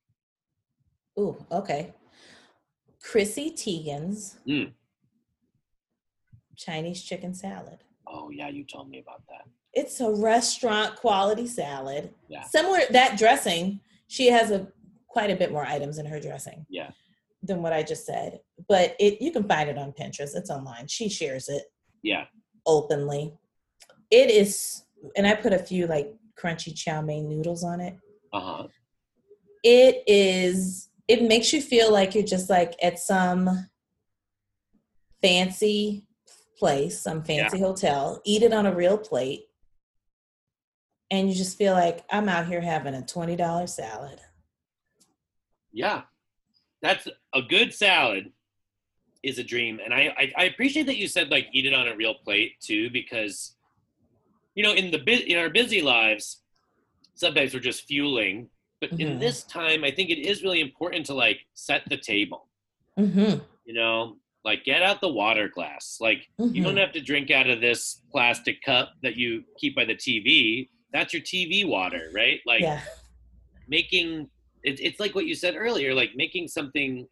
Ooh, okay. Chrissy Teigen's Mm. Chinese chicken salad. Oh yeah, you told me about that. It's a restaurant quality salad. Yeah. Similar that dressing, she has a quite a bit more items in her dressing. Yeah. Than what I just said. But it you can find it on Pinterest. It's online. She shares it Yeah, openly. It is and I put a few like crunchy chow mein noodles on it. uh huh. It is it makes you feel like you're just like at some fancy place, some fancy hotel, eat it on a real plate, and you just feel like I'm out here having a $20 salad. Yeah, that's a good salad is a dream, and I, I I appreciate that you said like eat it on a real plate too, because you know in the in our busy lives, sometimes we're just fueling, but in Mhm. this time, I think it is really important to like set the table. Mm-hmm. You know, like get out the water glass. Like you don't have to drink out of this plastic cup that you keep by the TV. That's your TV water, right? Like yeah. making it, it's like what you said earlier like making something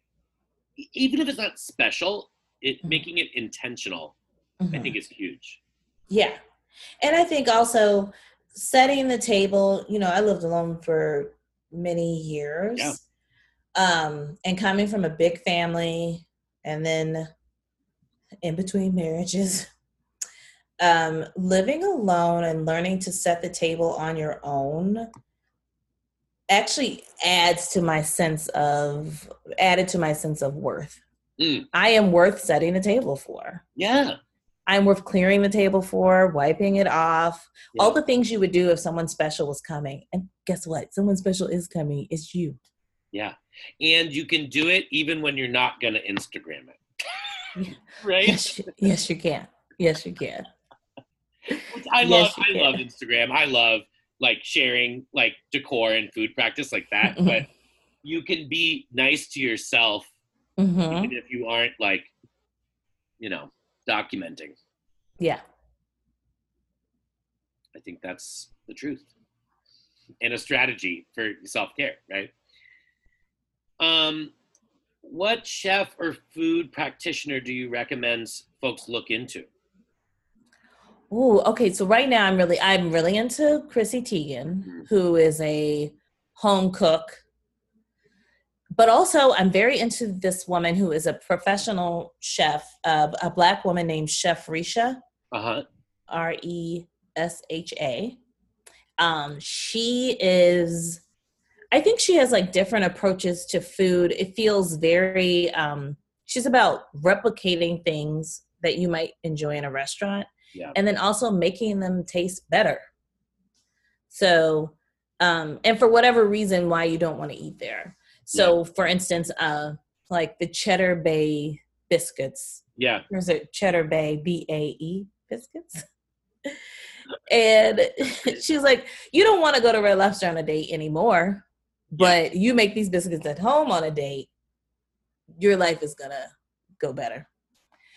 even if it's not special it Mhm. making it intentional i mhm. think is huge Yeah. And I think also setting the table, you know, I lived alone for many years. Yeah. Um, and coming from a big family and then in between marriages, um, living alone and learning to set the table on your own actually adds to my sense of added to my sense of worth. Mm. I am worth setting the table for. yeah I'm worth clearing the table for, wiping it off, all the things you would do if someone special was coming. And guess what? Someone special is coming. It's you. yeah and you can do it even when you're not gonna instagram it right Yes, yes, you can. Yes, you can. I love I love Instagram. I love like sharing like decor and food practice like that. Mhm. But you can be nice to yourself hmm even if you aren't like, you know, documenting. Yeah. I think that's the truth. And a strategy for self-care, right? Um what chef or food practitioner do you recommend folks look into? Ooh, okay. So right now I'm really I'm really into Chrissy Teigen, Mhm. who is a home cook. But also I'm very into this woman who is a professional chef, uh, a black woman named Chef Resha, Uh-huh. R E S H A. Um, she is I think she has like different approaches to food. It feels very um she's about replicating things that you might enjoy in a restaurant Yeah. and then also making them taste better. So, um, and for whatever reason why you don't want to eat there. So, for instance, uh, like the Cheddar Bay biscuits. Yeah. There's a Cheddar Bay B A E biscuits. and she's like, you don't want to go to Red Lobster on a date anymore, but you make these biscuits at home on a date, your life is gonna go better.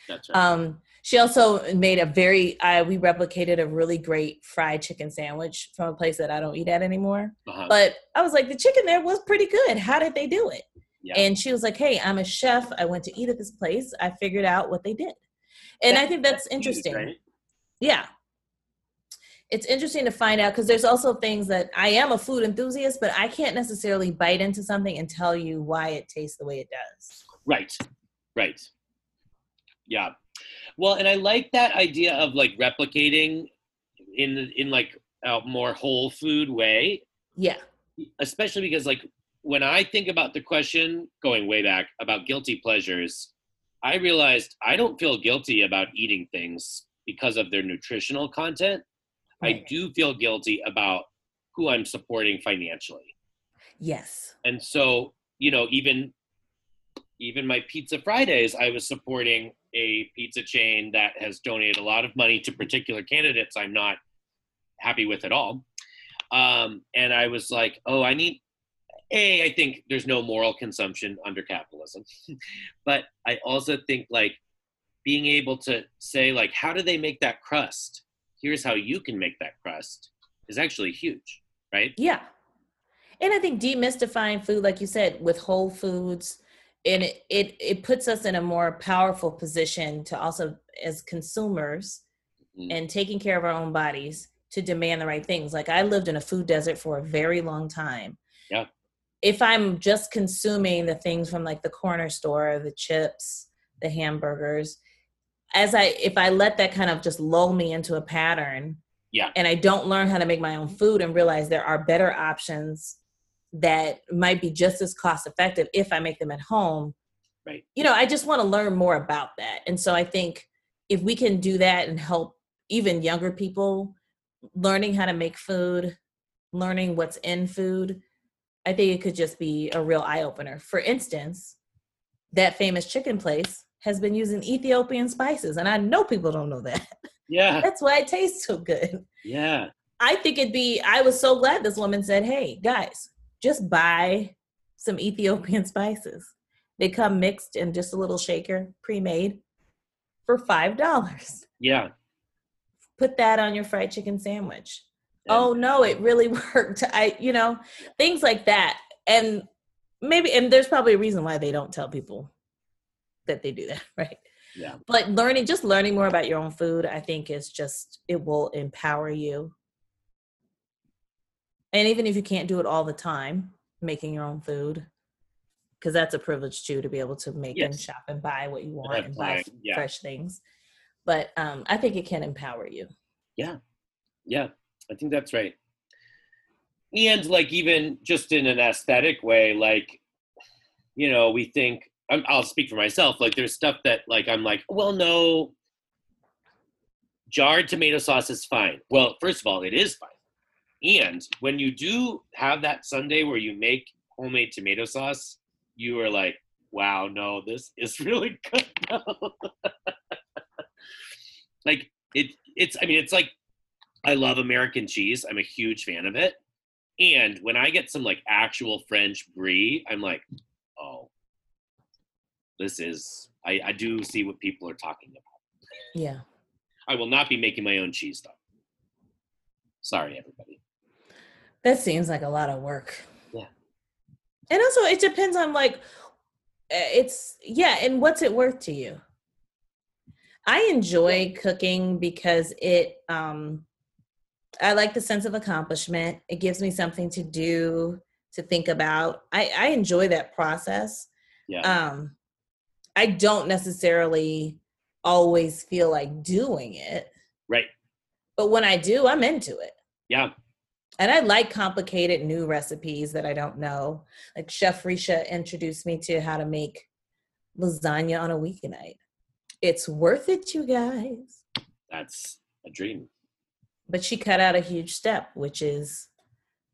That's right. Um, she also made a very uh, we replicated a really great fried chicken sandwich from a place that I don't eat at anymore. uh-huh. But I was like, the chicken there was pretty good. How did they do it? Yeah. And she was like, Hey, I'm a chef. I went to eat at this place. I figured out what they did. And I think that's huge, interesting. right? Yeah. It's interesting to find out because there's also things that I am a food enthusiast, but I can't necessarily bite into something and tell you why it tastes the way it does. Right. Right. Yeah. Well, and I like that idea of like replicating in in like a more whole food way, Yeah. especially because like when I think about the question going way back about guilty pleasures, I realized I don't feel guilty about eating things because of their nutritional content. I do feel guilty about who I'm supporting financially. Yes. and so you know even even my pizza fridays i was supporting a pizza chain that has donated a lot of money to particular candidates i'm not happy with at all. Um, and i was like oh i need a i think there's no moral consumption under capitalism but i also think like being able to say like how do they make that crust? Here's how you can make that crust is actually huge right? Yeah. And I think demystifying food, like you said, with whole foods, and it, it it puts us in a more powerful position to also as consumers Mhm. and taking care of our own bodies to demand the right things. Like I lived in a food desert for a very long time. Yeah. If I'm just consuming the things from like the corner store, the chips, the hamburgers, as I if I let that kind of just lull me into a pattern, Yeah. and I don't learn how to make my own food and realize there are better options that might be just as cost effective if I make them at home. Right. You know, I just want to learn more about that. And so I think if we can do that and help even younger people learning how to make food, learning what's in food, I think it could just be a real eye opener. For instance, that famous chicken place has been using Ethiopian spices, and I know people don't know that. yeah That's why it tastes so good. yeah I think it'd be, I was so glad this woman said, hey, guys, just buy some Ethiopian spices. They come mixed in just a little shaker, pre made, for $5. yeah Put that on your fried chicken sandwich. oh no, it really worked. I, you know, things like that. And maybe, and there's probably a reason why they don't tell people that they do that, right? Yeah. But learning, just learning more about your own food, I think is just, it will empower you. And even if you can't do it all the time, making your own food, because that's a privilege too, to be able to make and shop and buy what you want have and buy time, yeah. fresh things. But um, I think it can empower you. Yeah. Yeah, I think that's right. And like even just in an aesthetic way, like you know, we think I'm, I'll speak for myself. Like there's stuff that like I'm like, well, no, jarred tomato sauce is fine. Well, first of all, it is fine. And when you do have that Sunday where you make homemade tomato sauce, you are like, wow, no, this is really good. like it it's I mean it's like I love American cheese. I'm a huge fan of it. And when I get some like actual French brie, I'm like, oh, this is I, I do see what people are talking about. Yeah. I will not be making my own cheese though. Sorry, everybody. That seems like a lot of work. Yeah. And also it depends on like eh, it's yeah, and what's it worth to you? I enjoy cooking because it um I like the sense of accomplishment. It gives me something to do, to think about. I, I enjoy that process. Yeah. Um, I don't necessarily always feel like doing it, right. but when I do, I'm into it. Yeah. And I like complicated new recipes that I don't know. Like Chef Resha introduced me to how to make lasagna on a weeknight. It's worth it, you guys. That's a dream. But she cut out a huge step, which is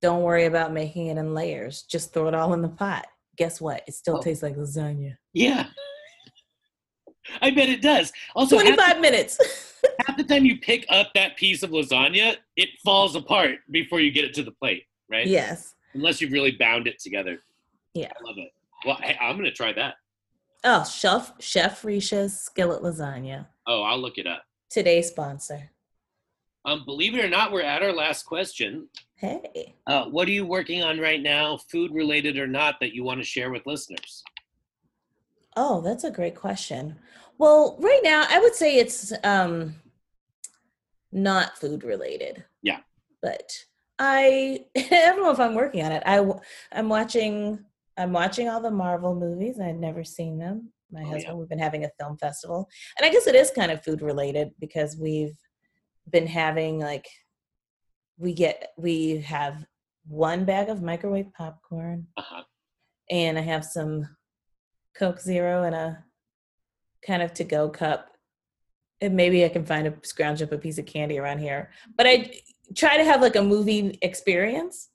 don't worry about making it in layers. Just throw it all in the pot. Guess what? It still Oh. tastes like lasagna. Yeah. I bet it does. Also, half, 25 minutes. half the time you pick up that piece of lasagna, it falls apart before you get it to the plate, right? yes. Unless you've really bound it together. Yeah. I love it. Well, hey, I'm going to try that. Oh, Chef Chef Resha's skillet lasagna. Oh, I'll look it up. Today's sponsor. Um, believe it or not, we're at our last question. Hey. Uh, what are you working on right now, food related or not, that you want to share with listeners? Oh, that's a great question. Well, right now I would say it's um not food related. Yeah. But I I don't know if I'm working on it. I, I'm watching I'm watching all the Marvel movies. I'd never seen them. My Oh, husband yeah. we've been having a film festival. And I guess it is kind of food related because we've been having like we get we have one bag of microwave popcorn Uh-huh. and I have some Coke Zero and a kind of to go cup. And maybe I can find a scrounge up a piece of candy around here. But I try to have like a movie experience.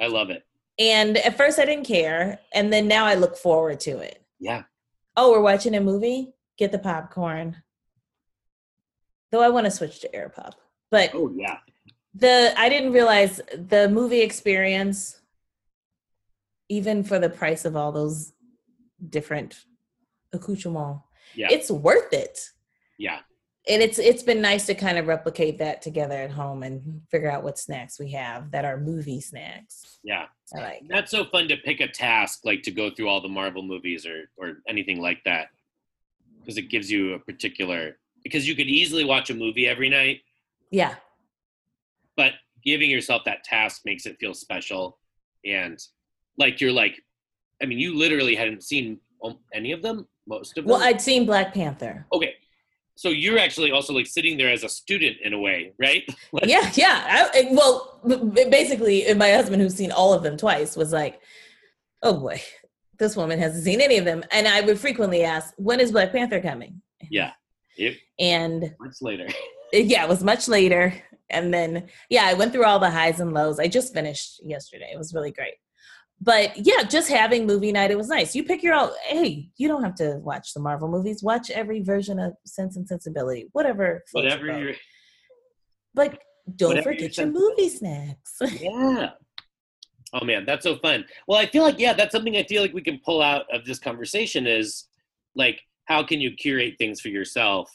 I love it. And at first I didn't care. And then now I look forward to it. Yeah. Oh, we're watching a movie? Get the popcorn. Though I want to switch to Air Pop. But Oh, yeah. the I didn't realize the movie experience, even for the price of all those different accoutrements, Yeah. it's worth it. yeah. And it's it's been nice to kind of replicate that together at home and figure out what snacks we have that are movie snacks. Yeah. I like. That's so fun to pick a task, like to go through all the Marvel movies or, or anything like that. Because it gives you a particular, because you could easily watch a movie every night, Yeah. but giving yourself that task makes it feel special. And like, you're like, I mean, you literally hadn't seen um, any of them, most of them. Well, I'd seen Black Panther. okay. So you're actually also like sitting there as a student in a way, right? Like, Yeah, yeah. I, well, basically, uh, my husband, who's seen all of them twice, was like, "Oh boy, this woman hasn't seen any of them." And I would frequently ask, "When is Black Panther coming?" Yeah. It, And much later. yeah, it was much later. And then, yeah, I went through all the highs and lows. I just finished yesterday. It was really great. But yeah, just having movie night, it was nice. You pick your own. Hey, you don't have to watch the Marvel movies. Watch every version of Sense and Sensibility, whatever. Whatever you're, But don't whatever forget your sense- movie snacks. yeah. Oh man, that's so fun. Well, I feel like yeah, that's something I feel like we can pull out of this conversation is like how can you curate things for yourself?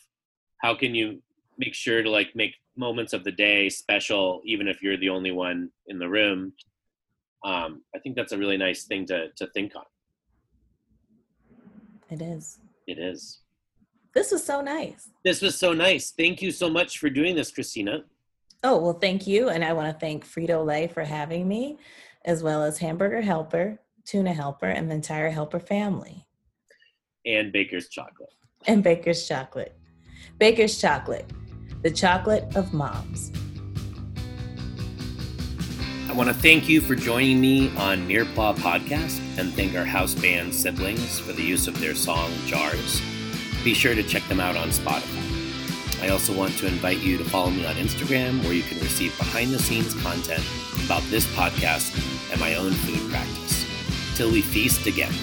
How can you make sure to like make moments of the day special even if you're the only one in the room? Um, I think that's a really nice thing to to think on. it is. It is. This was so nice. This was so nice. Thank you so much for doing this, Christina. Oh, well, thank you. And I want to thank Frito Lay for having me, as well as Hamburger Helper, Tuna Helper, and the entire Helper family, And Baker's chocolate. and Baker's Chocolate. Baker's Chocolate, the chocolate of moms. I want to thank you for joining me on Nearpaw Podcast and thank our house band siblings for the use of their song Jars. Be sure to check them out on Spotify. I also want to invite you to follow me on Instagram where you can receive behind the scenes content about this podcast and my own food practice. Till we feast again.